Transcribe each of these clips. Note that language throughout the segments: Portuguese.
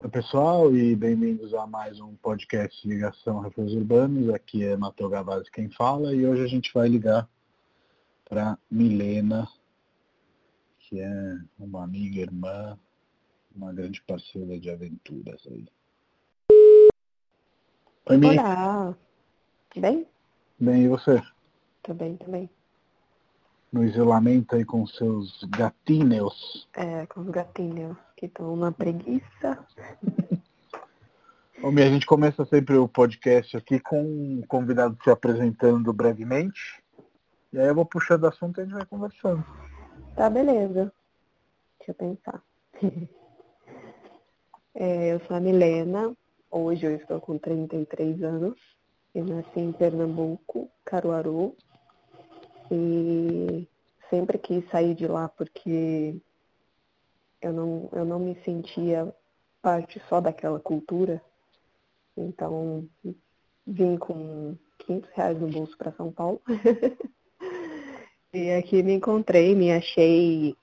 Oi, pessoal, e bem-vindos a mais um podcast Ligação Refúgios Urbanos. Aqui é Matheus Gavazzi quem fala e hoje a gente vai ligar para Milena, que é uma amiga, irmã, uma grande parceira de aventuras aí. Oi, Mi. Olá, tudo bem? Bem, e você? Tô bem também. No isolamento aí com seus gatinhos? É, com os gatinhos que estão na preguiça. Mi, a gente começa sempre o podcast aqui com um convidado se apresentando brevemente. E aí eu vou puxando o assunto e a gente vai conversando. Tá, beleza. Deixa eu pensar. é, eu sou a Milena. Hoje eu estou com 33 anos. Eu nasci em Pernambuco, Caruaru. E sempre quis sair de lá porque eu não, eu não me sentia parte só daquela cultura. Então, vim com 500 reais no bolso para São Paulo. e aqui me encontrei, me achei,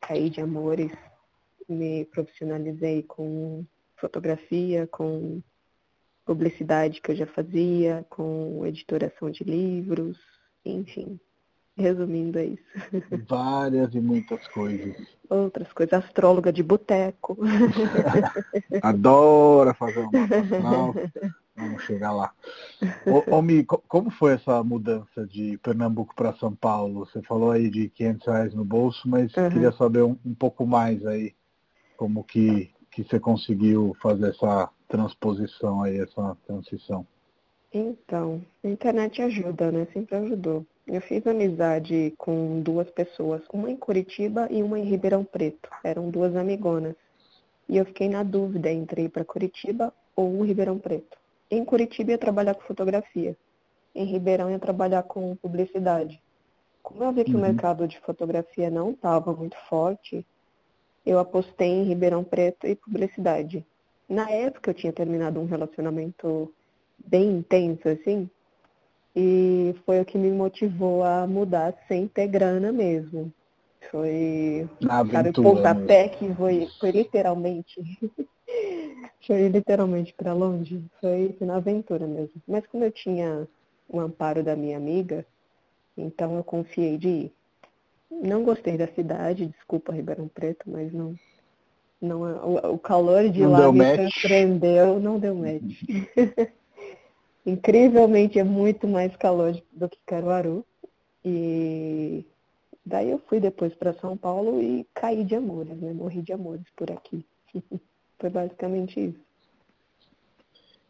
caí de amores, me profissionalizei com fotografia, com publicidade que eu já fazia, com editoração de livros, enfim. Resumindo, é isso. Várias e muitas coisas. Outras coisas, astróloga de boteco. Adora fazer uma astral. Vamos chegar lá. Ô, ô Mi, como foi essa mudança de Pernambuco para São Paulo? Você falou aí de 500 reais no bolso, mas uhum. queria saber um, um, pouco mais aí, como que, que você conseguiu fazer essa transposição aí, essa transição. Então, a internet ajuda, né? Sempre ajudou. Eu fiz amizade com duas pessoas, uma em Curitiba e uma em Ribeirão Preto. Eram duas amigonas. E eu fiquei na dúvida entre ir para Curitiba ou Ribeirão Preto. Em Curitiba ia trabalhar com fotografia. Em Ribeirão ia trabalhar com publicidade. Como eu vi que uhum. o mercado de fotografia não estava muito forte, eu apostei em Ribeirão Preto e publicidade. Na época eu tinha terminado um relacionamento bem intenso, assim, e foi o que me motivou a mudar sem ter grana mesmo. Foi sabe, o pontapé que foi, foi literalmente. foi literalmente para longe. Foi na aventura mesmo. Mas como eu tinha o amparo da minha amiga, então eu confiei de ir. Não gostei da cidade, desculpa Ribeirão Preto, mas não. não o, o calor de não lá me match. surpreendeu, não deu match. incrivelmente é muito mais calor do que Caruaru. E daí eu fui depois para São Paulo e caí de amores, né? Morri de amores por aqui. Foi basicamente isso.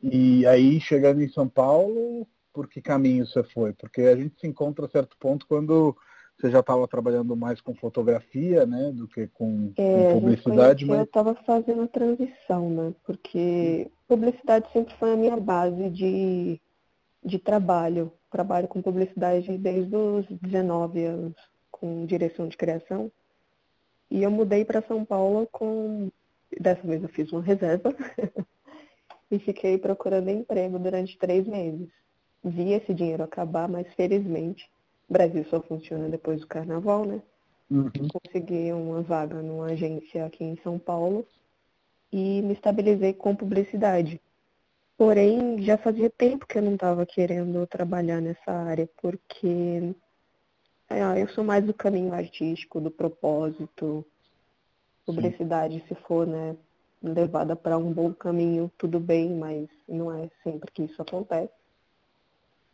E aí, chegando em São Paulo, por que caminho você foi? Porque a gente se encontra a certo ponto quando você já estava trabalhando mais com fotografia, né, do que com, é, com publicidade. Mas... Eu estava fazendo a transição, né, porque publicidade sempre foi a minha base de, de trabalho. Trabalho com publicidade desde os 19 anos, com direção de criação. E eu mudei para São Paulo com. Dessa vez eu fiz uma reserva e fiquei procurando emprego durante três meses. Vi esse dinheiro acabar, mas felizmente o Brasil só funciona depois do carnaval, né? Uhum. Consegui uma vaga numa agência aqui em São Paulo e me estabilizei com publicidade. Porém, já fazia tempo que eu não estava querendo trabalhar nessa área, porque é, eu sou mais do caminho artístico, do propósito. Publicidade, Sim. se for né, levada para um bom caminho, tudo bem, mas não é sempre que isso acontece.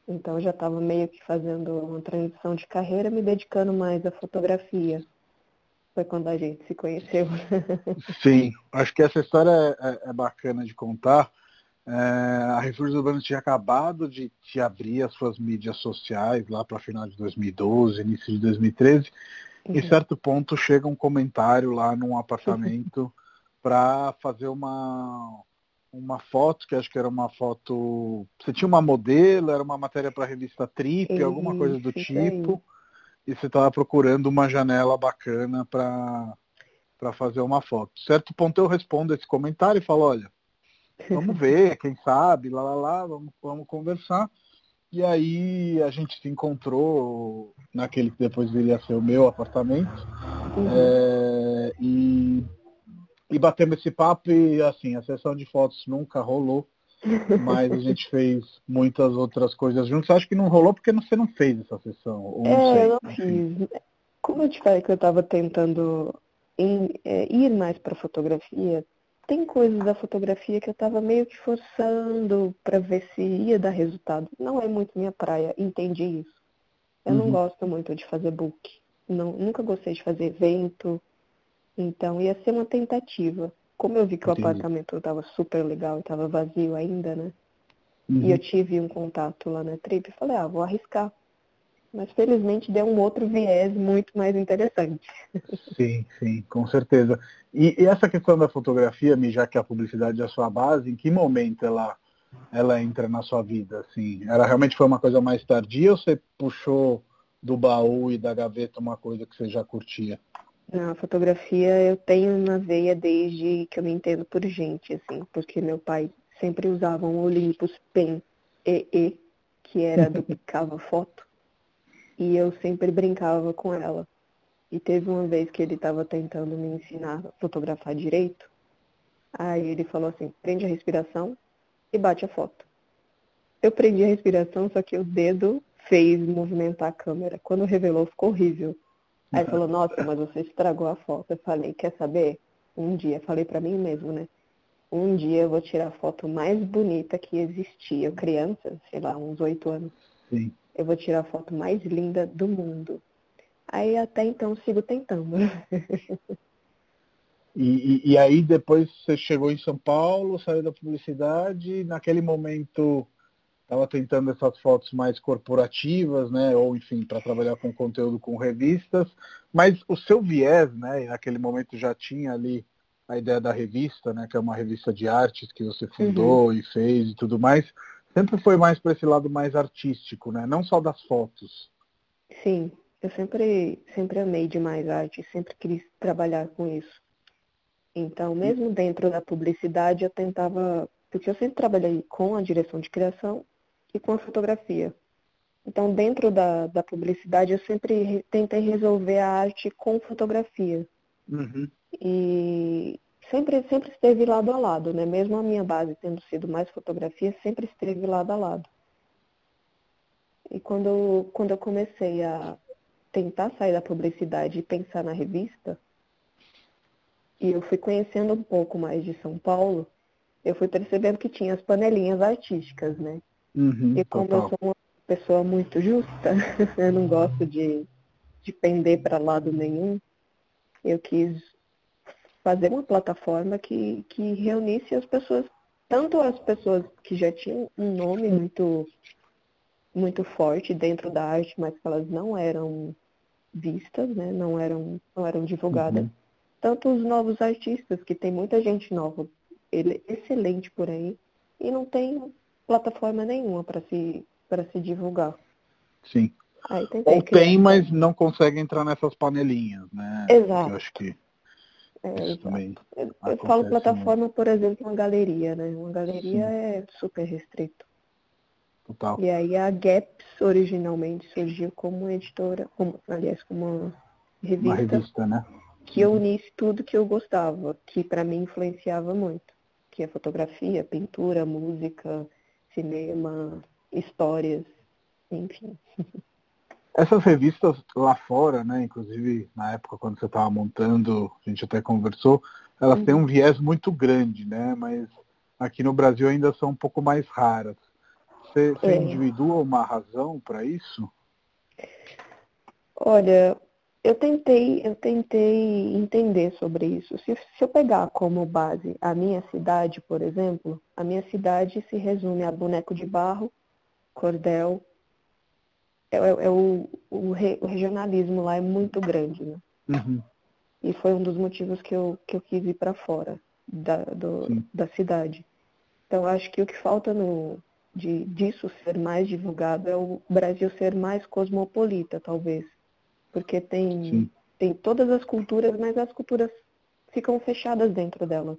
Então eu já estava meio que fazendo uma transição de carreira, me dedicando mais à fotografia. Foi quando a gente se conheceu. Sim, acho que essa história é, é bacana de contar. É, a Refúgios Urbanos tinha acabado de, de abrir as suas mídias sociais lá para final de 2012, início de 2013. Uhum. Em certo ponto chega um comentário lá num apartamento para fazer uma, uma foto, que acho que era uma foto. Você tinha uma modelo, era uma matéria para a revista Trip, Isso, alguma coisa do tipo. E você estava procurando uma janela bacana para para fazer uma foto. Certo ponto eu respondo esse comentário e falo, olha, vamos ver, quem sabe, lá lá lá, vamos, vamos conversar. E aí a gente se encontrou naquele que depois viria a ser o meu apartamento. Uhum. É, e e batemos esse papo e assim, a sessão de fotos nunca rolou, mas a gente fez muitas outras coisas juntos. Acho que não rolou porque você não fez essa sessão. é, não sei, eu não fiz. Como eu te falei que eu estava tentando em, é, ir mais para fotografia, tem coisas da fotografia que eu estava meio que forçando para ver se ia dar resultado. Não é muito minha praia, entendi isso. Eu uhum. não gosto muito de fazer book. Não, nunca gostei de fazer evento. Então ia ser uma tentativa. Como eu vi que Entendi. o apartamento estava super legal e estava vazio ainda, né? Uhum. E eu tive um contato lá na Trip, falei, ah, vou arriscar. Mas felizmente deu um outro viés muito mais interessante. Sim, sim, com certeza. E, e essa questão da fotografia, já que a publicidade é a sua base, em que momento ela, ela entra na sua vida? Assim, ela realmente foi uma coisa mais tardia ou você puxou do baú e da gaveta uma coisa que você já curtia? Na fotografia eu tenho na veia desde que eu me entendo por gente, assim, porque meu pai sempre usava um Olympus Pen EE, que era do Picava Foto, e eu sempre brincava com ela. E teve uma vez que ele estava tentando me ensinar a fotografar direito, aí ele falou assim, prende a respiração e bate a foto. Eu prendi a respiração, só que o dedo fez movimentar a câmera. Quando revelou, ficou horrível. Aí ele falou, nossa, mas você estragou a foto. Eu falei, quer saber? Um dia, falei para mim mesmo, né? Um dia eu vou tirar a foto mais bonita que existia. Eu criança, sei lá, uns oito anos. Sim. Eu vou tirar a foto mais linda do mundo. Aí até então sigo tentando. E, e, e, aí depois você chegou em São Paulo, saiu da publicidade, naquele momento estava tentando essas fotos mais corporativas, né, ou enfim, para trabalhar com conteúdo com revistas, mas o seu viés, né, naquele momento já tinha ali a ideia da revista, né, que é uma revista de artes que você fundou uhum. e fez e tudo mais, sempre foi mais para esse lado mais artístico, né, não só das fotos. Sim, eu sempre, sempre amei demais arte, sempre quis trabalhar com isso. Então, mesmo dentro da publicidade, eu tentava, porque eu sempre trabalhei com a direção de criação e com a fotografia. Então, dentro da, da publicidade, eu sempre tentei resolver a arte com fotografia. Uhum. E sempre, sempre esteve lado a lado, né? Mesmo a minha base tendo sido mais fotografia, sempre esteve lado a lado. E quando, quando eu comecei a tentar sair da publicidade e pensar na revista, e eu fui conhecendo um pouco mais de São Paulo, eu fui percebendo que tinha as panelinhas artísticas, né? Uhum, e como total. eu sou uma pessoa muito justa, eu não gosto de, de pender para lado nenhum, eu quis fazer uma plataforma que, que reunisse as pessoas, tanto as pessoas que já tinham um nome muito, muito forte dentro da arte, mas que elas não eram vistas, né? não, eram, não eram divulgadas, uhum. tanto os novos artistas, que tem muita gente nova, ele, excelente por aí, e não tem plataforma nenhuma para se, para se divulgar. Sim. Ou tem, mas não consegue entrar nessas panelinhas, né? Exato. Eu acho que é, isso também. Eu, eu falo plataforma, muito. por exemplo, uma galeria, né? Uma galeria Sim. é super restrito. Total. E aí a Gaps originalmente surgiu como editora, como, aliás, como uma revista, uma revista né? que eu unisse tudo que eu gostava, que para mim influenciava muito, que é fotografia, pintura, música, cinema, histórias, enfim. Essas revistas lá fora, né, inclusive na época quando você estava montando, a gente até conversou, elas uhum. têm um viés muito grande, né? Mas aqui no Brasil ainda são um pouco mais raras. Você, você é. individua uma razão para isso? Olha, eu tentei, eu tentei entender sobre isso. Se, se eu pegar como base a minha cidade, por exemplo, a minha cidade se resume a boneco de barro, cordel. É, é, é o, o, re, o, regionalismo lá é muito grande, né? Uhum. E foi um dos motivos que eu, que eu quis ir para fora da, do, da cidade. Então acho que o que falta no, de, disso ser mais divulgado é o Brasil ser mais cosmopolita, talvez porque tem, tem todas as culturas, mas as culturas ficam fechadas dentro delas.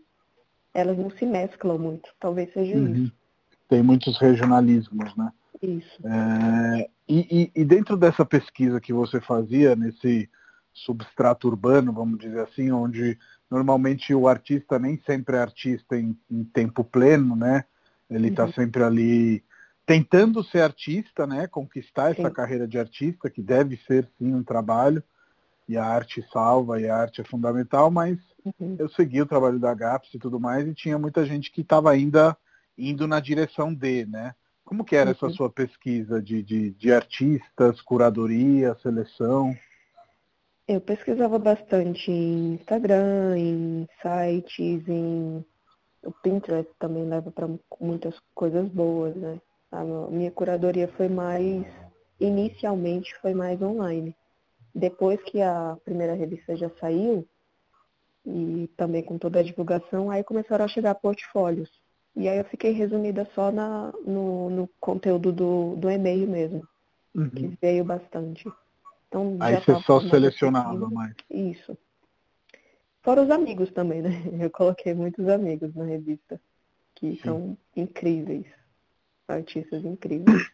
Elas não se mesclam muito, talvez seja uhum. isso. Tem muitos regionalismos, né? Isso. É, e, e, e, dentro dessa pesquisa que você fazia, nesse substrato urbano, vamos dizer assim, onde normalmente o artista nem sempre é artista em, em tempo pleno, né? Ele está uhum. sempre ali tentando ser artista, né? Conquistar essa sim. carreira de artista, que deve ser sim um trabalho, e a arte salva, e a arte é fundamental, mas uhum. eu segui o trabalho da GAPS e tudo mais, e tinha muita gente que estava ainda indo na direção de, né? Como que era uhum. essa sua pesquisa de, de, de artistas, curadoria, seleção? Eu pesquisava bastante em Instagram, em sites, em o Pinterest também leva para muitas coisas boas, né? A minha curadoria foi mais, inicialmente foi mais online. Depois que a primeira revista já saiu, e também com toda a divulgação, aí começaram a chegar portfólios. E aí eu fiquei resumida só na, no, no conteúdo do, do e-mail mesmo, uhum. que veio bastante. Então, aí você só selecionava mais. Isso. Fora os amigos também, né? Eu coloquei muitos amigos na revista, que Sim. são incríveis, artistas incríveis.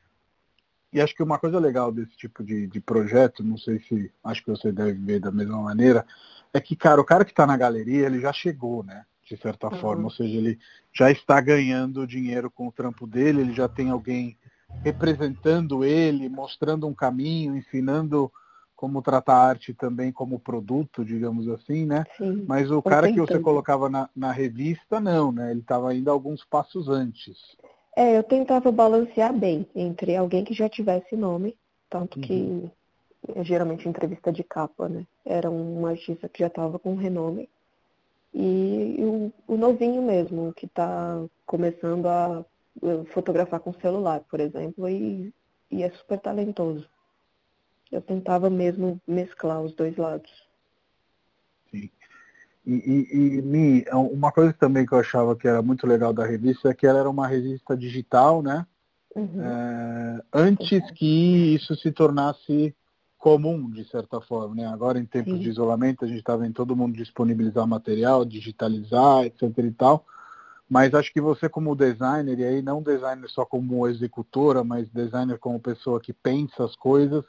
E acho que uma coisa legal desse tipo de, de projeto, não sei se acho que você deve ver da mesma maneira, é que, cara, o cara que está na galeria, ele já chegou, né? de certa uhum. forma, ou seja, ele já está ganhando dinheiro com o trampo dele, ele já tem alguém representando ele, mostrando um caminho, ensinando como tratar a arte também como produto, digamos assim, né? Sim, Mas o cara que você colocava na, na revista, não, né? Ele estava ainda alguns passos antes. É, eu tentava balancear bem entre alguém que já tivesse nome, tanto uhum. que geralmente entrevista de capa, né? Era um artista que já estava com renome, e o, o novinho mesmo, que está começando a fotografar com celular, por exemplo, e, e é super talentoso. Eu tentava mesmo mesclar os dois lados. E, e, e Mi, uma coisa também que eu achava que era muito legal da revista é que ela era uma revista digital, né? Uhum. É, antes que isso se tornasse comum, de certa forma. Né? Agora, em tempos Sim. de isolamento, a gente está vendo todo mundo disponibilizar material, digitalizar, etc. e tal. Mas acho que você, como designer, e aí não designer só como executora, mas designer como pessoa que pensa as coisas,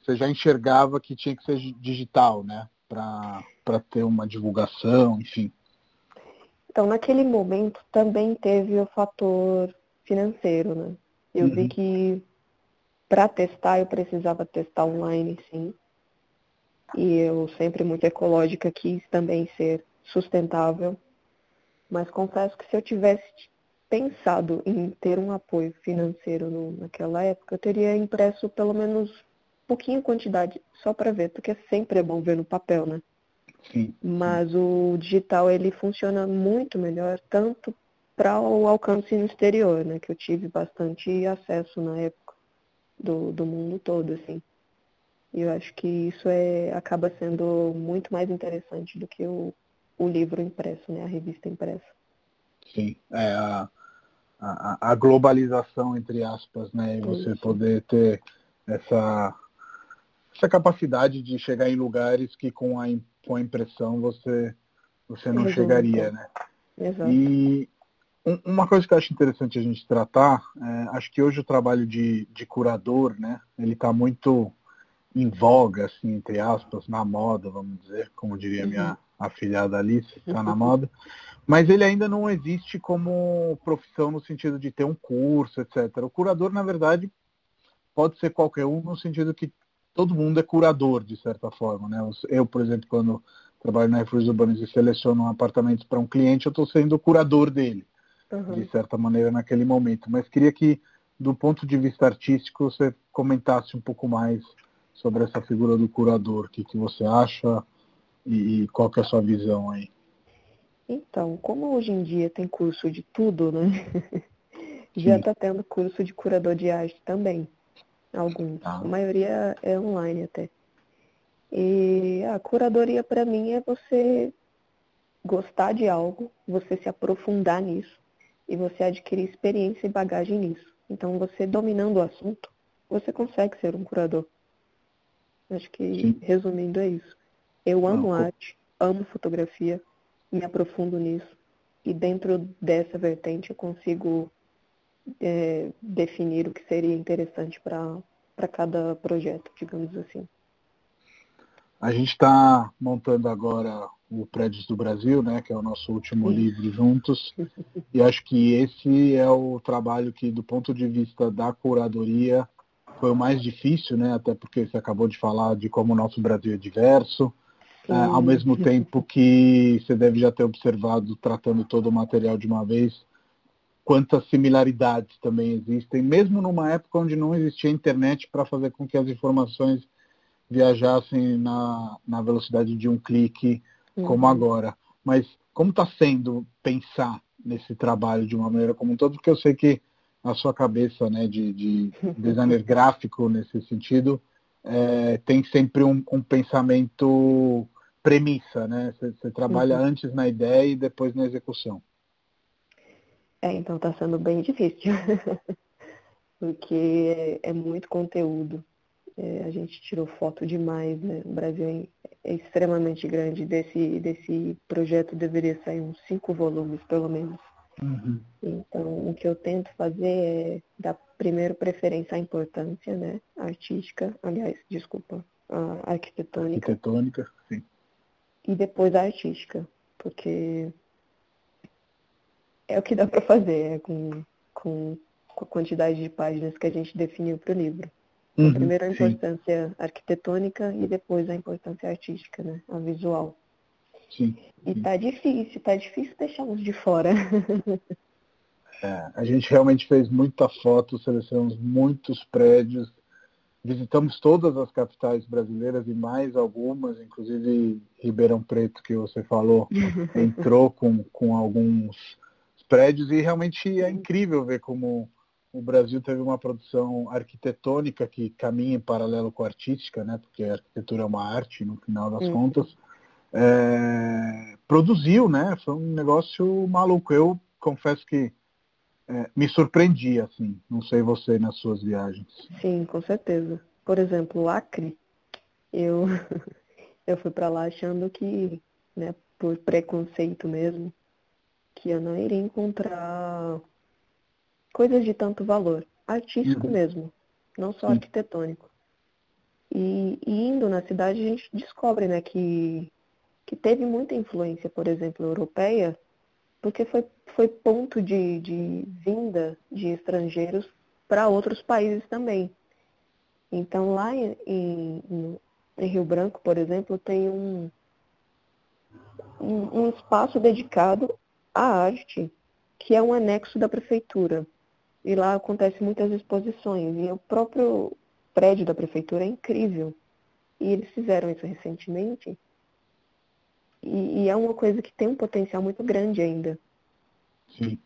você já enxergava que tinha que ser digital, né? Para ter uma divulgação, enfim. Então, naquele momento também teve o fator financeiro, né? Eu uhum. vi que para testar, eu precisava testar online, sim. E eu sempre muito ecológica quis também ser sustentável. Mas confesso que se eu tivesse pensado em ter um apoio financeiro no, naquela época, eu teria impresso pelo menos pouquinho quantidade, só para ver, porque sempre é bom ver no papel, né? Sim. Mas o digital ele funciona muito melhor, tanto para o alcance no exterior, né? Que eu tive bastante acesso na época do, do mundo todo, assim. E eu acho que isso é, acaba sendo muito mais interessante do que o, o livro impresso, né? A revista impressa. Sim, é a, a, a globalização, entre aspas, né? E você isso. poder ter essa, essa capacidade de chegar em lugares que com a, com a impressão você, você não Exato. chegaria, né? Exato. E, uma coisa que eu acho interessante a gente tratar, é, acho que hoje o trabalho de, de curador, né, ele está muito em voga, assim, entre aspas, na moda, vamos dizer, como diria minha uhum. afilhada Alice, está na moda, mas ele ainda não existe como profissão no sentido de ter um curso, etc. O curador, na verdade, pode ser qualquer um no sentido que todo mundo é curador, de certa forma, né? Eu, por exemplo, quando trabalho na Refúgios Urbanos e seleciono um apartamento para um cliente, eu estou sendo o curador dele uhum. de certa maneira, naquele momento. Mas queria que, do ponto de vista artístico, você comentasse um pouco mais sobre essa figura do curador. O que, que você acha e, e qual que é a sua visão aí? Então, como hoje em dia tem curso de tudo, né? Já está tendo curso de curador de arte também. Alguns. Ah. A maioria é online até. E a curadoria para mim é você gostar de algo, você se aprofundar nisso e você adquirir experiência e bagagem nisso. Então, você dominando o assunto, você consegue ser um curador. Acho que, Sim. resumindo, é isso. Eu amo Não. arte, amo fotografia, me aprofundo nisso. E dentro dessa vertente eu consigo é, definir o que seria interessante para cada projeto, digamos assim. A gente está montando agora o Prédios do Brasil, né, que é o nosso último Sim. livro juntos. E acho que esse é o trabalho que, do ponto de vista da curadoria, foi o mais difícil, né, até porque você acabou de falar de como o nosso Brasil é diverso. É, ao mesmo tempo que você deve já ter observado, tratando todo o material de uma vez, quantas similaridades também existem, mesmo numa época onde não existia internet para fazer com que as informações viajassem na, na velocidade de um clique, uhum. como agora. Mas como está sendo pensar nesse trabalho de uma maneira como um todo? Porque eu sei que a sua cabeça né, de, de designer gráfico nesse sentido é, tem sempre um, um, pensamento premissa, né? Você, você trabalha uhum. antes na ideia e depois na execução. É, então está sendo bem difícil, porque é, é muito conteúdo. É, a gente tirou foto demais, né? O Brasil é, é extremamente grande. Desse, desse projeto deveria sair uns cinco volumes, pelo menos. Uhum. Então, o que eu tento fazer é dar primeiro preferência à importância, né? Artística, aliás, desculpa, arquitetônica. Arquitetônica, sim. E depois a artística, porque é o que dá para fazer é com, com, com, a quantidade de páginas que a gente definiu para o livro. Uhum, Primeiro a importância sim. arquitetônica e depois a importância artística, né? A visual. Sim. E tá difícil, tá difícil deixar uns de fora. é, a gente realmente fez muita foto, selecionamos muitos prédios, visitamos todas as capitais brasileiras e mais algumas, inclusive Ribeirão Preto, que você falou, entrou com, com alguns prédios e realmente é incrível ver como o Brasil teve uma produção arquitetônica que caminha em paralelo com a artística, né? Porque a arquitetura é uma arte no final das uhum. contas. É, produziu, né? Foi um negócio maluco. Eu confesso que é, me surpreendi, assim. Não sei você nas suas viagens. Sim, com certeza. Por exemplo, o Acre, eu, eu fui para lá achando que, né, por preconceito mesmo, que eu não iria encontrar coisas de tanto valor, artístico uhum. mesmo, não só arquitetônico. E, e, indo na cidade a gente descobre né, que, que teve muita influência, por exemplo, europeia, porque foi, foi ponto de, de vinda de estrangeiros para outros países também. Então lá em, em, em, Rio Branco, por exemplo, tem um, um, um espaço dedicado à arte, que é um anexo da prefeitura. E lá acontecem muitas exposições. E o próprio prédio da prefeitura é incrível. E eles fizeram isso recentemente. E, e é uma coisa que tem um potencial muito grande ainda. Sim.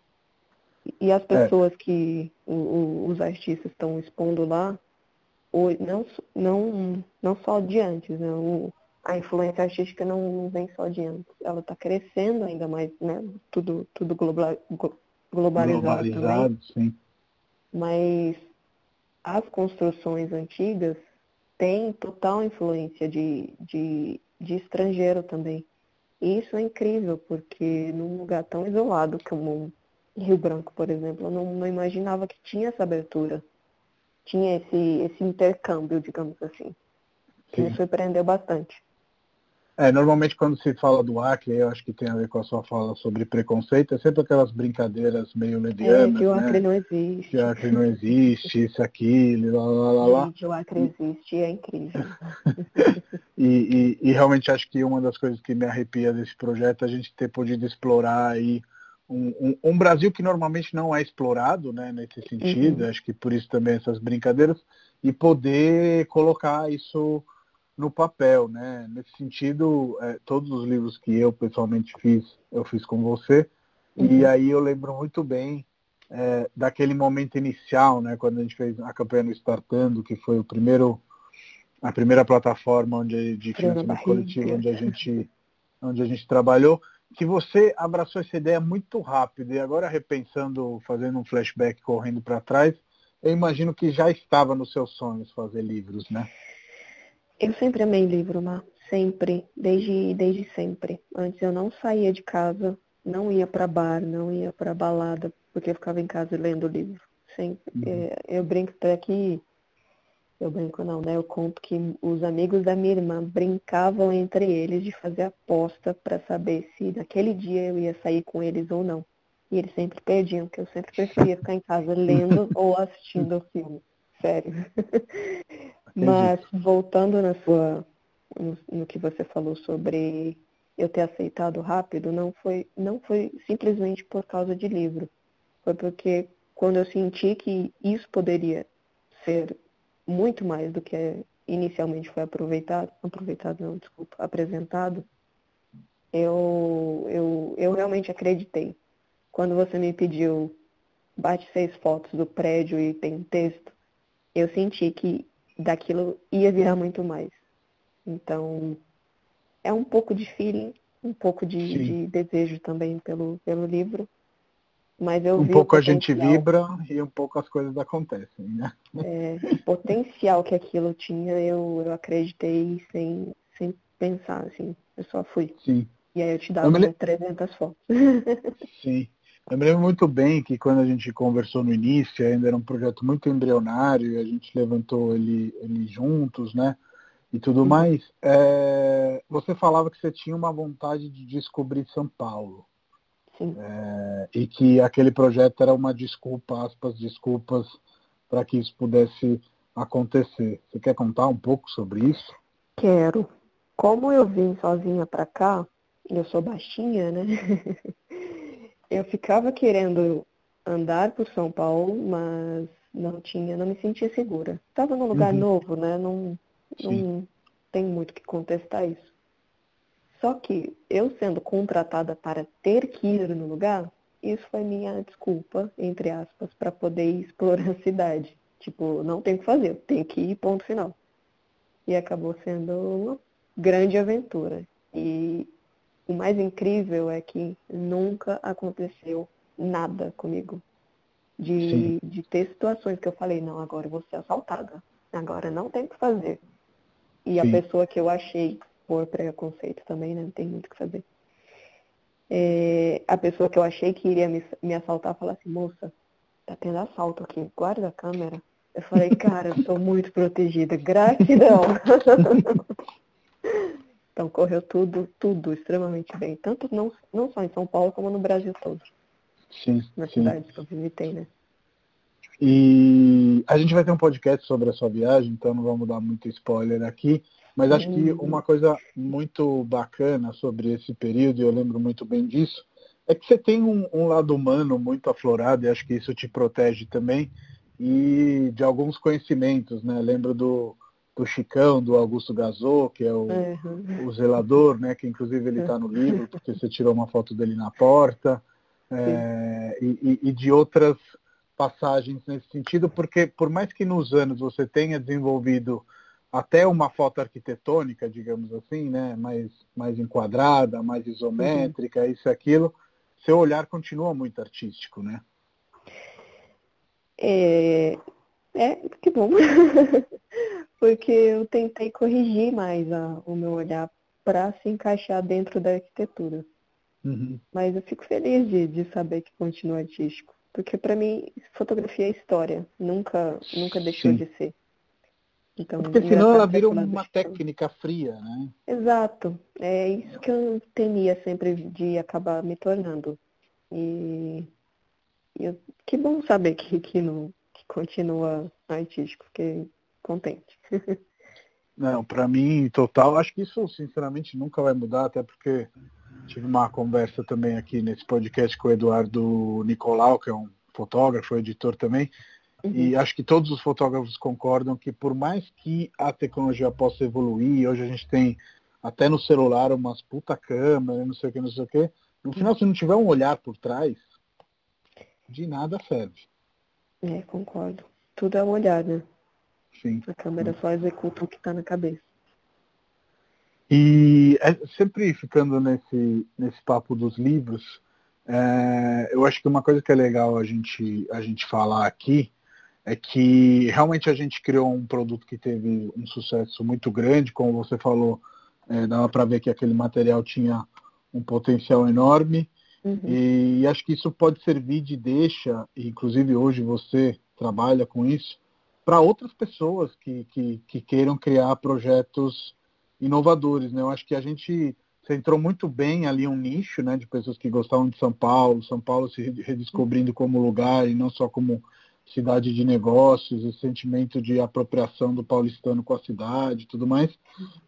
E as pessoas é. que o, o, os artistas estão expondo lá, não, não, não só de antes, né? O, a influência artística não, vem só de antes. Ela está crescendo ainda mais, né? Tudo, tudo global, globalizado, globalizado também. Sim mas as construções antigas têm total influência de, de, de estrangeiro também. E isso é incrível, porque num lugar tão isolado como Rio Branco, por exemplo, eu não, não imaginava que tinha essa abertura. Tinha esse, esse intercâmbio, digamos assim. Que me surpreendeu bastante. É, normalmente quando se fala do Acre, eu acho que tem a ver com a sua fala sobre preconceito, é sempre aquelas brincadeiras meio levianas, é, que o Acre né? não existe. Que o Acre não existe, isso, aquilo, lá, lá, lá, lá. Gente, o Acre existe, é incrível. e, e, e, realmente acho que uma das coisas que me arrepia desse projeto é a gente ter podido explorar aí um, um, um Brasil que normalmente não é explorado, né, nesse sentido, uhum. acho que por isso também essas brincadeiras, e poder colocar isso no papel, né? Nesse sentido, é, todos os livros que eu pessoalmente fiz, eu fiz com você. Uhum. E aí eu lembro muito bem é, daquele momento inicial, né? Quando a gente fez a campanha no Startando, que foi o primeiro, a primeira plataforma onde, de financiamento coletivo onde a gente, onde a gente trabalhou, que você abraçou essa ideia muito rápido. E agora repensando, fazendo um flashback correndo para trás, eu imagino que já estava nos seus sonhos fazer livros, né? Eu sempre amei livro, Mar. Sempre, desde, desde sempre. Antes eu não saía de casa, não ia para bar, não ia para balada, porque eu ficava em casa lendo livro. Sempre. Uhum. É, eu brinco até que Eu brinco não, né? Eu conto que os amigos da minha irmã brincavam entre eles de fazer aposta para saber se naquele dia eu ia sair com eles ou não. E eles sempre perdiam, porque eu sempre preferia ficar em casa lendo ou assistindo o filme. Sério. Mas voltando na sua no, no que você falou sobre eu ter aceitado rápido, não foi, não foi simplesmente por causa de livro. Foi porque quando eu senti que isso poderia ser muito mais do que inicialmente foi aproveitado, aproveitado não, desculpa, apresentado, eu, eu, eu realmente acreditei. Quando você me pediu bate seis fotos do prédio e tem texto, eu senti que daquilo ia virar muito mais. Então, é um pouco de feeling, um pouco de, de desejo também pelo, pelo livro. Mas eu um pouco a gente vibra e um pouco as coisas acontecem, né? É, o potencial que aquilo tinha, eu, eu acreditei sem, sem pensar, assim. Eu só fui. Sim. E aí eu te dava eu me... 300 fotos. Sim. Eu me lembro muito bem que quando a gente conversou no início, ainda era um projeto muito embrionário, e a gente levantou ele, ele juntos, né? E tudo uhum. mais. É... Você falava que você tinha uma vontade de descobrir São Paulo. É, e que aquele projeto era uma desculpa, aspas, desculpas, para que isso pudesse acontecer. Você quer contar um pouco sobre isso? Quero. Como eu vim sozinha para cá, eu sou baixinha, né? eu ficava querendo andar por São Paulo, mas não tinha, não me sentia segura. Estava num lugar uhum. novo, né? Não, não tem muito o que contestar isso. Só que eu sendo contratada para ter que ir no lugar, isso foi minha desculpa, entre aspas, para poder explorar a cidade. Tipo, não tem o que fazer, tem que ir, ponto final. E acabou sendo uma grande aventura. E o mais incrível é que nunca aconteceu nada comigo. De, de ter situações que eu falei, não, agora eu vou ser assaltada. Agora não tem o que fazer. E Sim. a pessoa que eu achei por preconceito também, né? Não tem muito o que fazer. É, a pessoa que eu achei que iria me, me assaltar falou assim, moça, tá tendo assalto aqui, guarda a câmera. Eu falei, cara, eu sou muito protegida, gratidão. então correu tudo, tudo extremamente bem. Tanto não, não só em São Paulo, como no Brasil todo. Sim. Na sim. cidade que eu visitei, né? E a gente vai ter um podcast sobre a sua viagem, então não vamos dar muito spoiler aqui. Mas acho que uhum. uma coisa muito bacana sobre esse período, e eu lembro muito bem disso, é que você tem um, um, lado humano muito aflorado, e acho que isso te protege também, e de alguns conhecimentos, né? Lembro do, do Chicão, do Augusto Gazô, que é o, uhum. o zelador, né? Que inclusive ele está no livro, porque você tirou uma foto dele na porta, é, e, e de outras passagens nesse sentido, porque por mais que nos anos você tenha desenvolvido até uma foto arquitetônica, digamos assim, né, mais, mais enquadrada, mais isométrica, uhum. isso e aquilo, seu olhar continua muito artístico, né? É, é que bom. Porque eu tentei corrigir mais a, o meu olhar para se encaixar dentro da arquitetura. Uhum. Mas eu fico feliz de, de saber que continua artístico. Porque para mim, fotografia é história. Nunca, nunca deixou Sim. de ser. Então, Porque senão ela vira uma técnica fria, né? Exato. É isso que eu temia sempre de acabar me tornando. E, e eu, que bom saber que, que, não, que continua artístico, fiquei contente. Não, para mim, total, acho que isso sinceramente nunca vai mudar, até porque tive uma conversa também aqui nesse podcast com o Eduardo Nicolau, que é um fotógrafo, editor também, Uhum. E acho que todos os fotógrafos concordam que por mais que a tecnologia possa evoluir, hoje a gente tem até no celular umas puta câmera, não sei o que, não sei o que, no final se não tiver um olhar por trás, de nada serve. É, concordo. Tudo é um olhar, né? Sim. A câmera só executa o que está na cabeça. E é, sempre ficando nesse, nesse papo dos livros, é, eu acho que uma coisa que é legal a gente, a gente falar aqui é que realmente a gente criou um produto que teve um sucesso muito grande, como você falou, é, dava para ver que aquele material tinha um potencial enorme. Uhum. E, e, acho que isso pode servir de deixa, e inclusive hoje você trabalha com isso, para outras pessoas que, que, que, queiram criar projetos inovadores. Né? Eu acho que a gente centrou muito bem ali um nicho né, de pessoas que gostavam de São Paulo, São Paulo se redescobrindo como lugar e não só como cidade de negócios, esse sentimento de apropriação do paulistano com a cidade e tudo mais.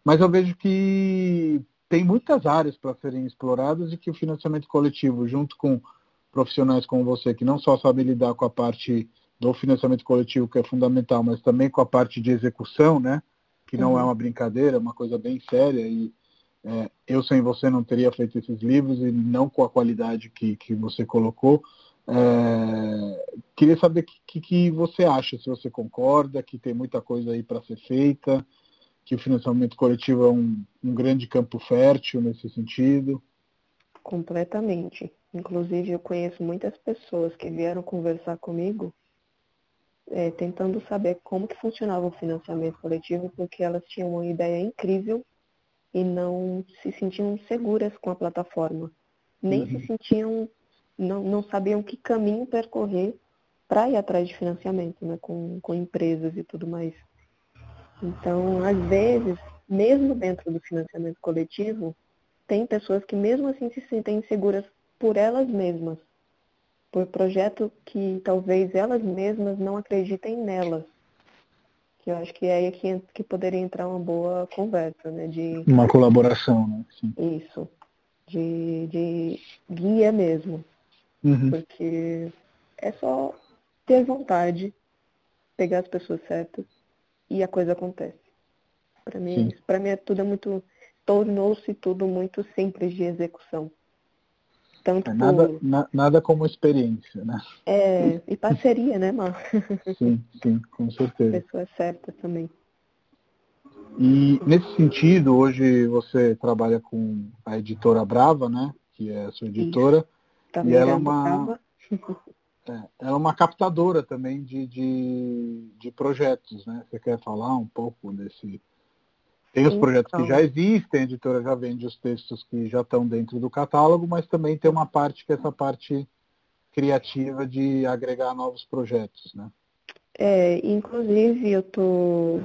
Mas eu vejo que tem muitas áreas para serem exploradas e que o financiamento coletivo, junto com profissionais como você, que não só sabem lidar com a parte do financiamento coletivo, que é fundamental, mas também com a parte de execução, né? Que não é uhum. é uma brincadeira, é uma coisa bem séria. E é, eu sem você não teria feito esses livros e não com a qualidade que, que você colocou. É, queria saber o que, que, você acha, se você concorda, que tem muita coisa aí para ser feita, que o financiamento coletivo é um, um grande campo fértil nesse sentido. Completamente. Inclusive, eu conheço muitas pessoas que vieram conversar comigo é, tentando saber como que funcionava o financiamento coletivo, porque elas tinham uma ideia incrível e não se sentiam seguras com a plataforma. Nem uhum. se sentiam, não, não sabiam que caminho percorrer para ir atrás de financiamento, né, com, com empresas e tudo mais. Então, às vezes, mesmo dentro do financiamento coletivo, tem pessoas que mesmo assim se sentem inseguras por elas mesmas por projeto que talvez elas mesmas não acreditem nelas. Que eu acho que é aí que, que poderia entrar uma boa conversa, né? De, uma colaboração, né? Sim. Isso. De, de guia mesmo. Uhum. Porque é só ter vontade, pegar as pessoas certas e a coisa acontece. Para mim, para mim é tudo é muito tornou-se tudo muito simples de execução. Tanto é, nada, por... na, nada como experiência, né? É, e parceria, né, Mar? Sim, sim, com certeza. Pessoas certas também. E nesse sentido, hoje você trabalha com a editora Brava, né? Que é a sua editora. Tá e ela é uma. É, ela é uma captadora também de, de, de projetos, né? Você quer falar um pouco desse, tem os projetos que já existem, a editora já vende os textos que já estão dentro do catálogo, mas também tem uma parte que é essa parte criativa de agregar novos projetos, né? É, inclusive eu estou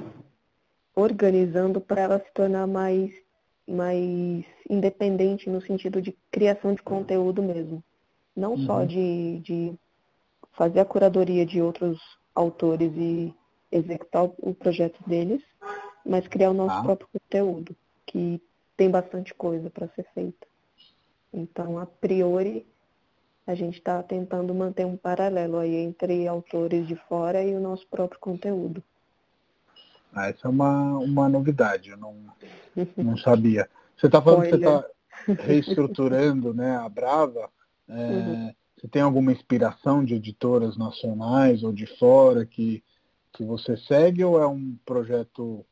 organizando para ela se tornar mais, mais independente no sentido de criação de conteúdo mesmo. Não uhum. só de, de fazer a curadoria de outros autores e executar o projeto deles, mas criar o nosso ah. próprio conteúdo, que tem bastante coisa para ser feita. Então, a priori, a gente está tentando manter um paralelo aí entre autores de fora e o nosso próprio conteúdo. Ah, essa é uma, uma novidade, eu não, não sabia. Você está falando Olha. que você está reestruturando né, a Brava. É, uhum. Você tem alguma inspiração de editoras nacionais ou de fora que, que você segue ou é um projeto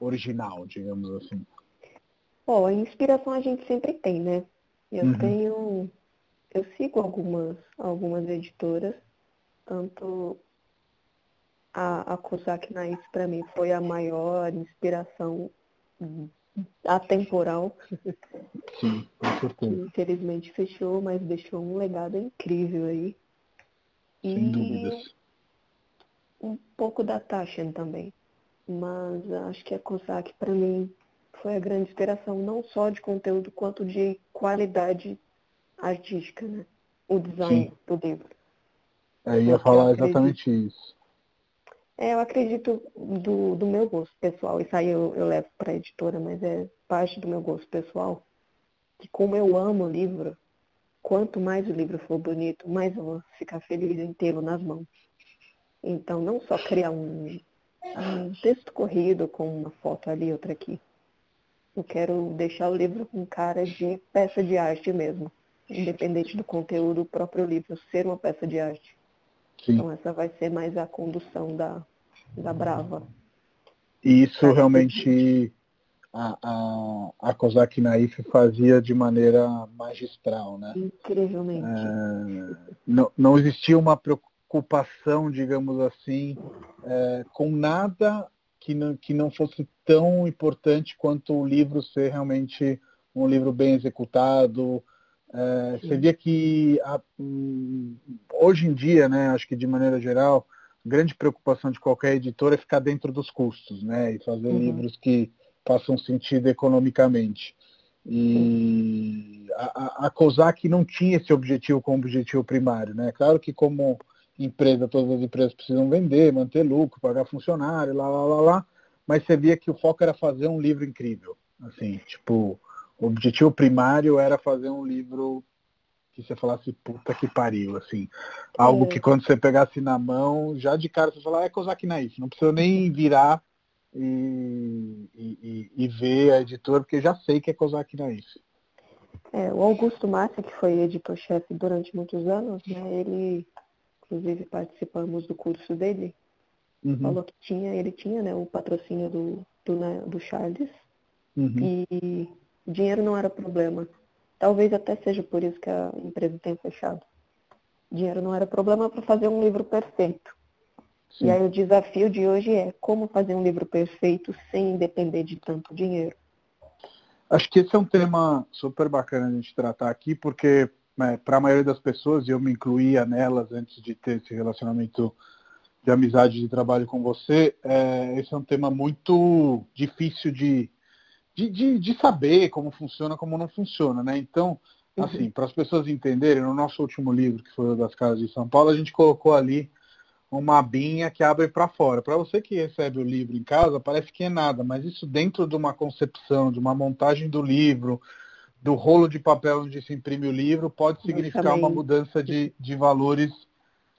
original, digamos assim? Bom, a inspiração a gente sempre tem, né? Eu uhum. tenho. Eu sigo algumas, algumas editoras, tanto a, a Kozak Naif para mim foi a maior inspiração atemporal. Sim, com certeza. infelizmente fechou, mas deixou um legado incrível aí. Sem e dúvidas. Um pouco da Tasha também mas acho que a COSAC, para mim, foi a grande inspiração, não só de conteúdo, quanto de qualidade artística, né? O design Sim. do livro. É, ia falar exatamente isso. É, eu acredito do, do meu gosto pessoal, isso aí eu, eu levo para a editora, mas é parte do meu gosto pessoal, que como eu amo o livro, quanto mais o livro for bonito, mais eu vou ficar feliz em tê-lo nas mãos. Então, não só criar um, um texto corrido com uma foto ali, outra aqui. Eu quero deixar o livro com cara de peça de arte mesmo, independente do conteúdo, o próprio livro ser uma peça de arte. Sim. Então essa vai ser mais a condução da, da Brava. E isso realmente a, a, a Kozak Naif fazia de maneira magistral, né? Incrivelmente. É, não, não existia uma preocupação preocupação, digamos assim, é, com nada que não, que não fosse tão importante quanto o livro ser realmente um livro bem executado. É, você via que a, hum, hoje em dia, né, acho que de maneira geral, grande preocupação de qualquer editor é ficar dentro dos custos, né? E fazer uhum. livros que façam sentido economicamente. E a, a COSAC não tinha esse objetivo como objetivo primário, né? Claro que como empresa, todas as empresas precisam vender, manter lucro, pagar funcionário, lá, lá, lá, lá, mas você via que o foco era fazer um livro incrível. Assim, tipo, o objetivo primário era fazer um livro que você falasse, puta que pariu, assim. Algo é. que quando você pegasse na mão, já de cara você falar, ah, é Kozak Naif, não precisa nem virar e, e, e, ver a editora, porque já sei que é Kozak Naif. É, o Augusto Massa, que foi editor-chefe durante muitos anos, né, ele, inclusive participamos do curso dele, uhum. falou que tinha, ele tinha né, o patrocínio do, do, né, do Charles, uhum. e dinheiro não era problema. Talvez até seja por isso que a empresa tenha fechado. Dinheiro não era problema para fazer um livro perfeito. Sim. E aí o desafio de hoje é como fazer um livro perfeito sem depender de tanto dinheiro. Acho que esse é um tema super bacana a gente tratar aqui, porque né, para a maioria das pessoas, e eu me incluía nelas antes de ter esse relacionamento de amizade de trabalho com você, é, esse é um tema muito difícil de, de, de, de, saber como funciona, como não funciona, né? Então, uhum. assim, para as pessoas entenderem, no nosso último livro, que foi o das Casas de São Paulo, a gente colocou ali uma abinha que abre para fora. Para você que recebe o livro em casa, parece que é nada, mas isso dentro de uma concepção, de uma montagem do livro, do rolo de papel onde se imprime o livro, pode significar uma mudança de, de valores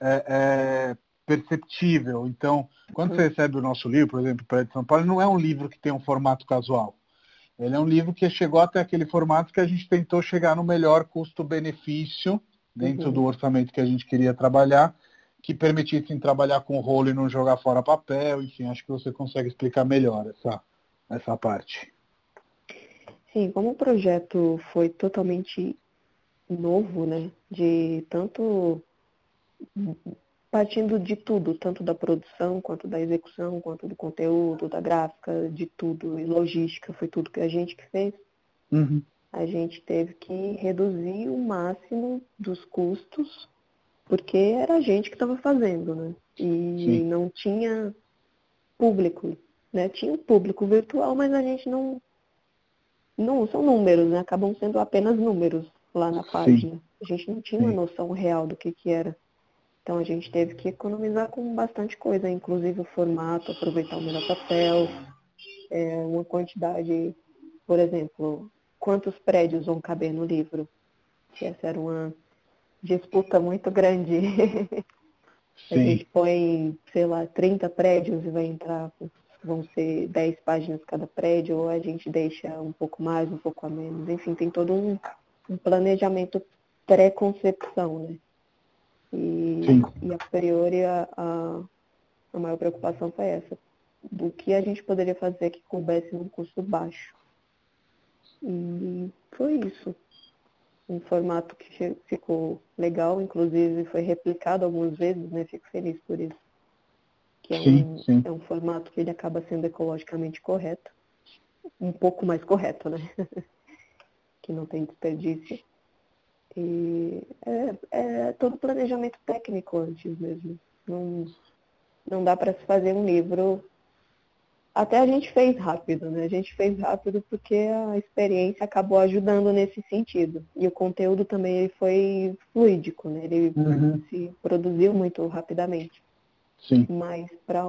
é, é, perceptível. Então, quando você uhum. recebe o nosso livro, por exemplo, para de São Paulo, não é um livro que tem um formato casual. Ele é um livro que chegou até aquele formato que a gente tentou chegar no melhor custo-benefício dentro uhum. do orçamento que a gente queria trabalhar, que permitisse trabalhar com rolo e não jogar fora papel, enfim, acho que você consegue explicar melhor essa, essa parte. Sim, como o projeto foi totalmente novo, né, de tanto partindo de tudo, tanto da produção, quanto da execução, quanto do conteúdo, da gráfica, de tudo, e logística, foi tudo que a gente que fez. Uhum. A gente teve que reduzir o máximo dos custos, porque era a gente que estava fazendo, né? E Sim. não tinha público, né? Tinha um público virtual, mas a gente não. Não são números, né? Acabam sendo apenas números lá na página. Sim. A gente não tinha uma noção real do que, que era. Então a gente teve que economizar com bastante coisa, inclusive o formato, aproveitar o melhor papel, é, uma quantidade, por exemplo, quantos prédios vão caber no livro. Essa era uma disputa muito grande. Sim. A gente põe, sei lá, 30 prédios e vai entrar, vão ser 10 páginas cada prédio, ou a gente deixa um pouco mais, um pouco a menos. Enfim, tem todo um, um planejamento pré-concepção, né? E, e a priori a, a, a maior preocupação foi essa, do que a gente poderia fazer que coubesse num custo baixo. E foi isso. Um formato que ficou legal, inclusive foi replicado algumas vezes, né? Fico feliz por isso. Que é, sim, um, sim. é um formato que ele acaba sendo ecologicamente correto. Um pouco mais correto, né? que não tem desperdício. E é, é todo planejamento técnico antes mesmo. Não, não dá para se fazer um livro. Até a gente fez rápido, né? A gente fez rápido porque a experiência acabou ajudando nesse sentido. E o conteúdo também ele foi fluídico, né? Ele uhum. se produziu muito rapidamente. Sim. Mas para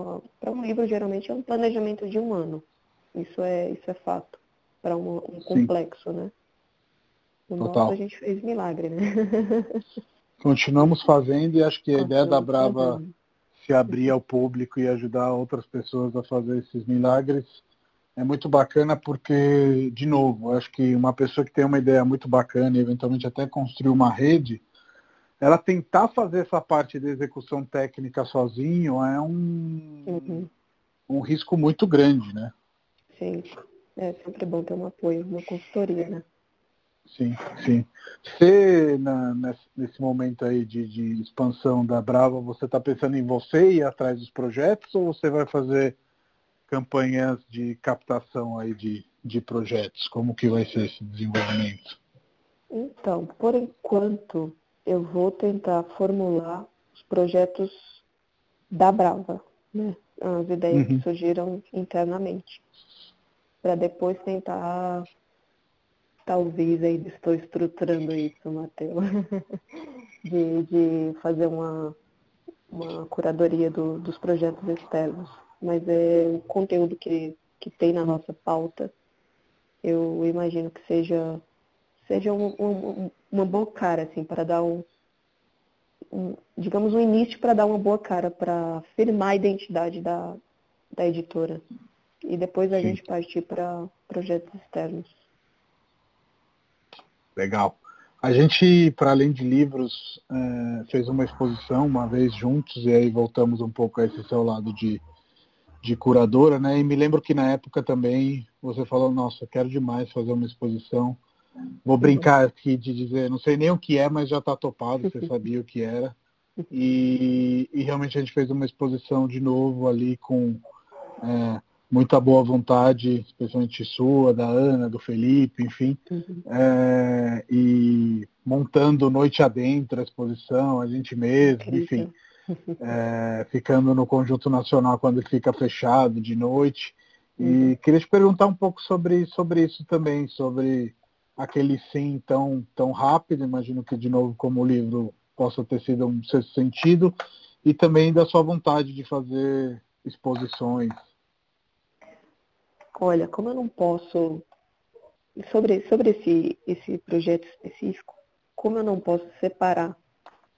um livro geralmente é um planejamento de um ano. Isso é, isso é fato. Para um, um complexo, né? No Total. nosso a gente fez milagre, né? Continuamos fazendo e acho que a ideia da Brava fazendo. se abrir ao público e ajudar outras pessoas a fazer esses milagres é muito bacana porque, de novo, acho que uma pessoa que tem uma ideia muito bacana e eventualmente até construir uma rede, ela tentar fazer essa parte de execução técnica sozinho é um, uhum. um risco muito grande, né? Sim, é sempre bom ter um apoio, uma consultoria, né? Sim, sim. Você, na, nesse momento aí de, de expansão da Brava, você está pensando em você ir atrás dos projetos ou você vai fazer campanhas de captação aí de, de projetos? Como que vai ser esse desenvolvimento? Então, por enquanto, eu vou tentar formular os projetos da Brava, né? As ideias uhum. que surgiram internamente. Para depois tentar, talvez aí estou estruturando isso, Matheus, de, de fazer uma, uma curadoria do, dos projetos externos. Mas é o conteúdo que, que tem na nossa pauta, eu imagino que seja, seja um, um, uma boa cara, assim, para dar um, um, digamos, um início para dar uma boa cara, para firmar a identidade da, da editora. E depois a Sim. gente partir para projetos externos. Legal. A gente, para além de livros, é, fez uma exposição uma vez juntos e aí voltamos um pouco a esse seu lado de, de curadora, né? E me lembro que na época também você falou, nossa, quero demais fazer uma exposição Vou brincar aqui de dizer, não sei nem o que é, mas já está topado, você sabia o que era. E, e, realmente a gente fez uma exposição de novo ali com é, muita boa vontade, especialmente sua, da Ana, do Felipe, enfim. Uhum. É, e montando noite adentro a exposição, a gente mesmo, enfim. É, ficando no Conjunto Nacional quando fica fechado de noite. E uhum. queria te perguntar um pouco sobre, sobre isso também, sobre aquele sim tão, tão rápido, imagino que de novo como o livro possa ter sido um sexto sentido, e também da sua vontade de fazer exposições. Olha, como eu não posso, sobre, sobre esse, esse projeto específico, como eu não posso separar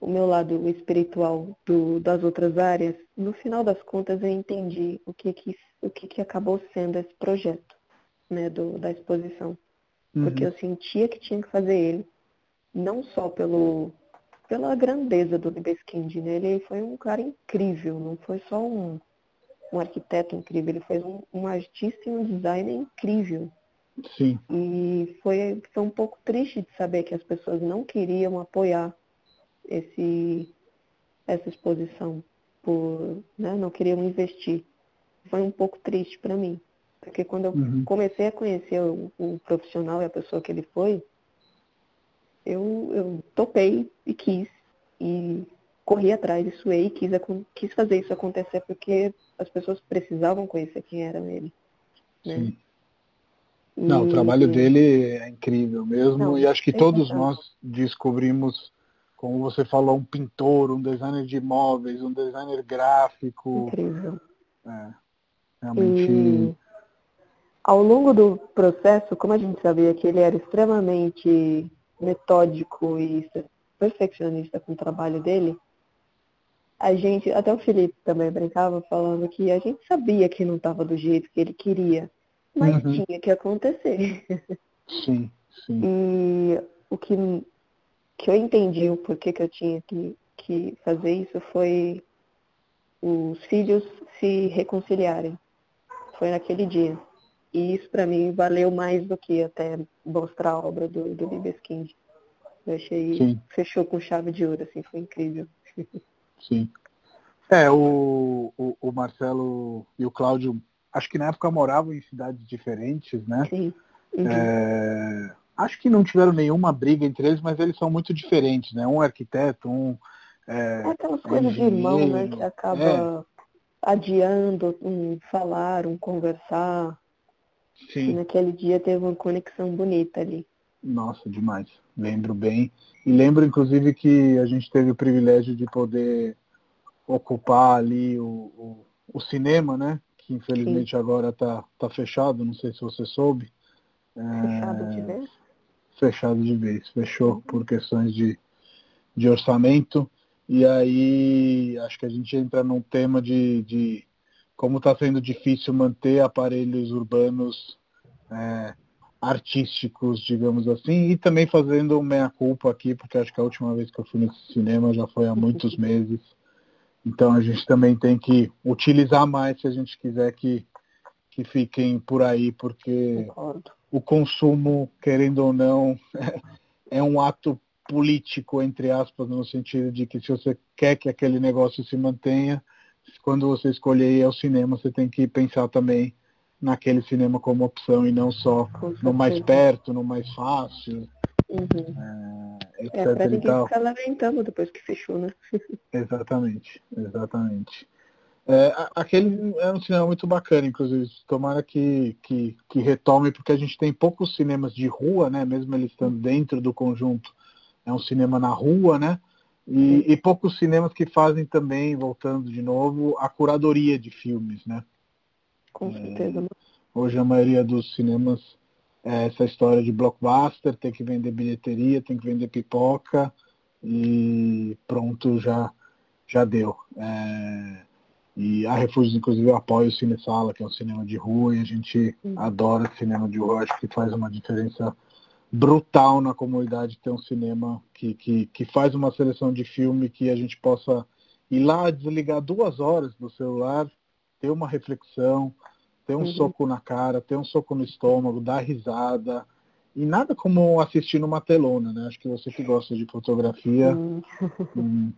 o meu lado espiritual do, das outras áreas, no final das contas eu entendi o que, que, o que, que acabou sendo esse projeto né, do, da exposição uhum. porque eu sentia que tinha que fazer ele, não só pelo pela grandeza do Libeskind, né? Ele foi um cara incrível, não foi só um, um arquiteto incrível, ele foi um, um artista e um designer incrível. Sim. E foi, foi um pouco triste de saber que as pessoas não queriam apoiar esse, essa exposição, por, né? não queriam investir. Foi um pouco triste para mim. Porque quando eu uhum. comecei a conhecer o, o, profissional e a pessoa que ele foi, eu, eu topei e quis. E corri atrás e suei e quis, quis fazer isso acontecer porque as pessoas precisavam conhecer quem era ele. Né? Sim. E... Não, o trabalho dele é incrível mesmo. Não, e acho que é todos nós descobrimos, como você falou, um pintor, um designer de imóveis, um designer gráfico. Incrível. É, realmente. E ao longo do processo, como a gente sabia que ele era extremamente metódico e perfeccionista com o trabalho dele, a gente, até o Felipe também brincava falando que a gente sabia que não estava do jeito que ele queria, mas uhum. tinha que acontecer. Sim, sim. E o que, que eu entendi o porquê que eu tinha que, que fazer isso foi os filhos se reconciliarem. Foi naquele dia. E isso para mim valeu mais do que até mostrar a obra do, do Libeskind. Eu achei, Sim. fechou com chave de ouro, assim, foi incrível. Sim. É, o, o, o, Marcelo e o Cláudio, acho que na época moravam em cidades diferentes, né? Sim. Uhum. É, acho que não tiveram nenhuma briga entre eles, mas eles são muito diferentes, né? Um é arquiteto, um. É, é aquelas coisas de irmão, né? Que acaba é. adiando um falar, um conversar. Sim. E naquele dia teve uma conexão bonita ali. Nossa, demais. Lembro bem. E lembro, inclusive, que a gente teve o privilégio de poder ocupar ali o, o, o cinema, né? Que infelizmente Sim. agora está tá fechado, não sei se você soube. Fechado é... de vez? Fechado de vez, fechou por questões de, de orçamento. E aí acho que a gente entra num tema de, de como está sendo difícil manter aparelhos urbanos é, artísticos, digamos assim, e também fazendo um meia-culpa aqui, porque acho que a última vez que eu fui nesse cinema já foi há muitos meses. Então a gente também tem que utilizar mais se a gente quiser que, que fiquem por aí, porque Concordo. o consumo, querendo ou não, é um ato político, entre aspas, no sentido de que se você quer que aquele negócio se mantenha, quando você escolher o cinema, você tem que pensar também naquele cinema como opção e não só no mais perto, no mais fácil. Uhum. É, etc. É, pra ninguém ficar lamentando depois que fechou, né? exatamente, exatamente. É, aquele é um cinema muito bacana, inclusive. Tomara que, que, que retome, porque a gente tem poucos cinemas de rua, né? Mesmo eles estando dentro do conjunto. É um cinema na rua, né? E, e, poucos cinemas que fazem também, voltando de novo, a curadoria de filmes, né? Com certeza. É, hoje a maioria dos cinemas é essa história de blockbuster, tem que vender bilheteria, tem que vender pipoca e pronto, já, já deu. É, e a Refúgios, inclusive, eu apoio o Cine Sala, que é um cinema de rua, e a gente hum. adora cinema de rua, acho que faz uma diferença brutal na comunidade ter um cinema que, que, que faz uma seleção de filme que a gente possa ir lá desligar duas horas do celular, ter uma reflexão, ter um uhum. soco na cara, ter um soco no estômago, dar risada. E nada como assistir numa telona, né? Acho que você que gosta de fotografia uhum. não,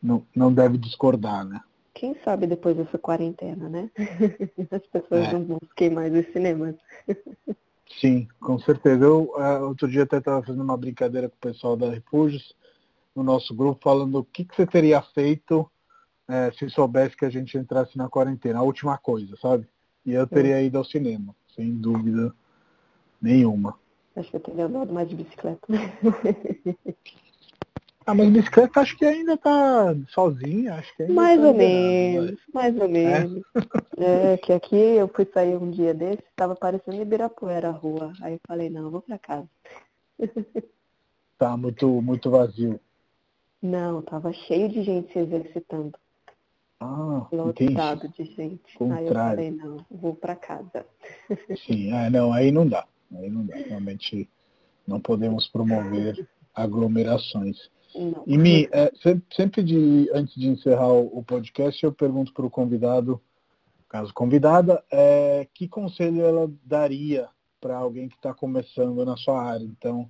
não, não deve discordar, né? Quem sabe depois dessa quarentena, né? As pessoas é. não busquem mais os cinemas. Sim, com certeza. Eu uh, outro dia até estava fazendo uma brincadeira com o pessoal da Refúgios no nosso grupo, falando o que, que você teria feito é, se soubesse que a gente entrasse na quarentena, a última coisa, sabe? E eu teria ido ao cinema, sem dúvida nenhuma. Acho que eu teria andado mais de bicicleta. Ah, mas bicicleta acho que ainda tá sozinha, acho que Mais tá ou menos, mais ou é? menos. É? é? que aqui eu fui sair um dia desse, tava parecendo Ibirapuera a rua. Aí eu falei, não, vou pra casa. Tá muito, muito vazio. Não, tava cheio de gente se exercitando. Ah, Lotado de gente. Contrário. Aí eu falei, não, vou pra casa. Sim, é, não, aí não dá. Aí não dá. Realmente não podemos promover aglomerações. Não. E me, é, sempre de, antes de encerrar o podcast, eu pergunto para o convidado, caso convidada, é, que conselho ela daria para alguém que está começando na sua área. Então,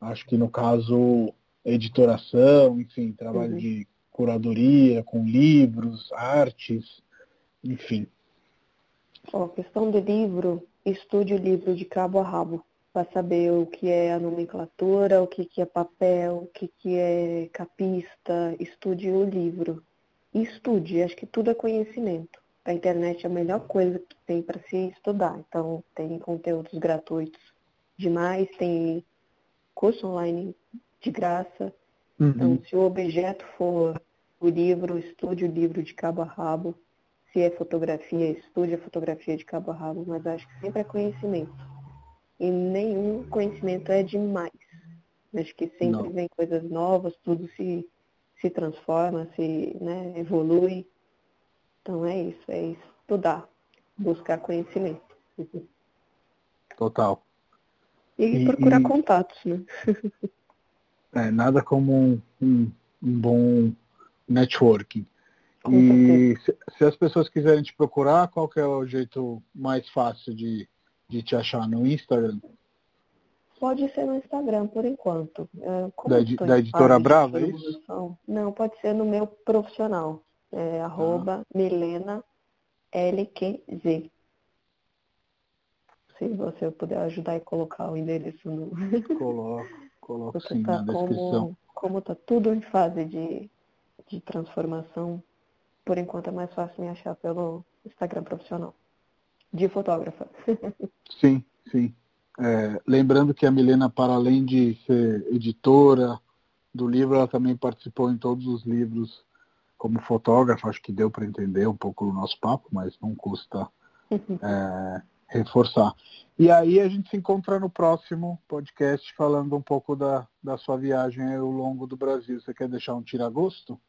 acho que no caso, editoração, enfim, trabalho uhum. de curadoria, com livros, artes, enfim. Ó, questão de livro, estude o livro de cabo a rabo para saber o que é a nomenclatura, o que, que é papel, o que, que é capista, estude o livro. E estude, acho que tudo é conhecimento. A internet é a melhor coisa que tem para se estudar. Então, tem conteúdos gratuitos demais, tem curso online de graça. Uhum. Então, se o objeto for o livro, estude o livro de cabo a rabo. Se é fotografia, estude a fotografia de cabo a rabo, mas acho que sempre é conhecimento e nenhum conhecimento é demais. Acho que sempre Não. vem coisas novas, tudo se, se transforma, se né, evolui. Então é isso, é estudar, buscar conhecimento. Total. E, e procurar e, contatos, né? é, nada como um, um, um bom networking. Com e se, se, as pessoas quiserem te procurar, qual que é o jeito mais fácil de, de te achar no Instagram? Pode ser no Instagram, por enquanto. É, da, da editora Brava, é isso? Não, pode ser no meu profissional. É, arroba ah. Milena LQZ. Se você puder ajudar e colocar o endereço no. Coloco, coloco sim tá na como, descrição. Como está tudo em fase de, de transformação, por enquanto é mais fácil me achar pelo Instagram profissional de fotógrafa. sim, sim. É, lembrando que a Milena, para além de ser editora do livro, ela também participou em todos os livros como fotógrafa. Acho que deu para entender um pouco o nosso papo, mas não custa é, reforçar. E aí a gente se encontra no próximo podcast falando um pouco da, da sua viagem ao longo do Brasil. Você quer deixar um tira-gosto?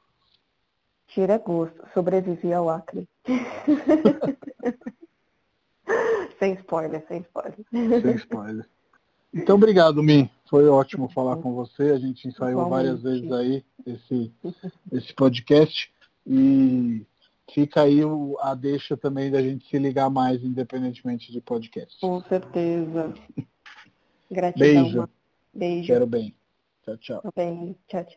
Tira-gosto. Sobrevivi ao Acre. sem spoiler, sem spoiler. Sem spoiler. Então, obrigado, Mi. Foi ótimo falar com você. A gente ensaiou várias vezes aí esse, esse podcast. E fica aí a deixa também da gente se ligar mais, independentemente de podcast. Com certeza. Gratidão. Beijo. Beijo. Quero bem. Tchau, tchau. Bem, tchau, tchau.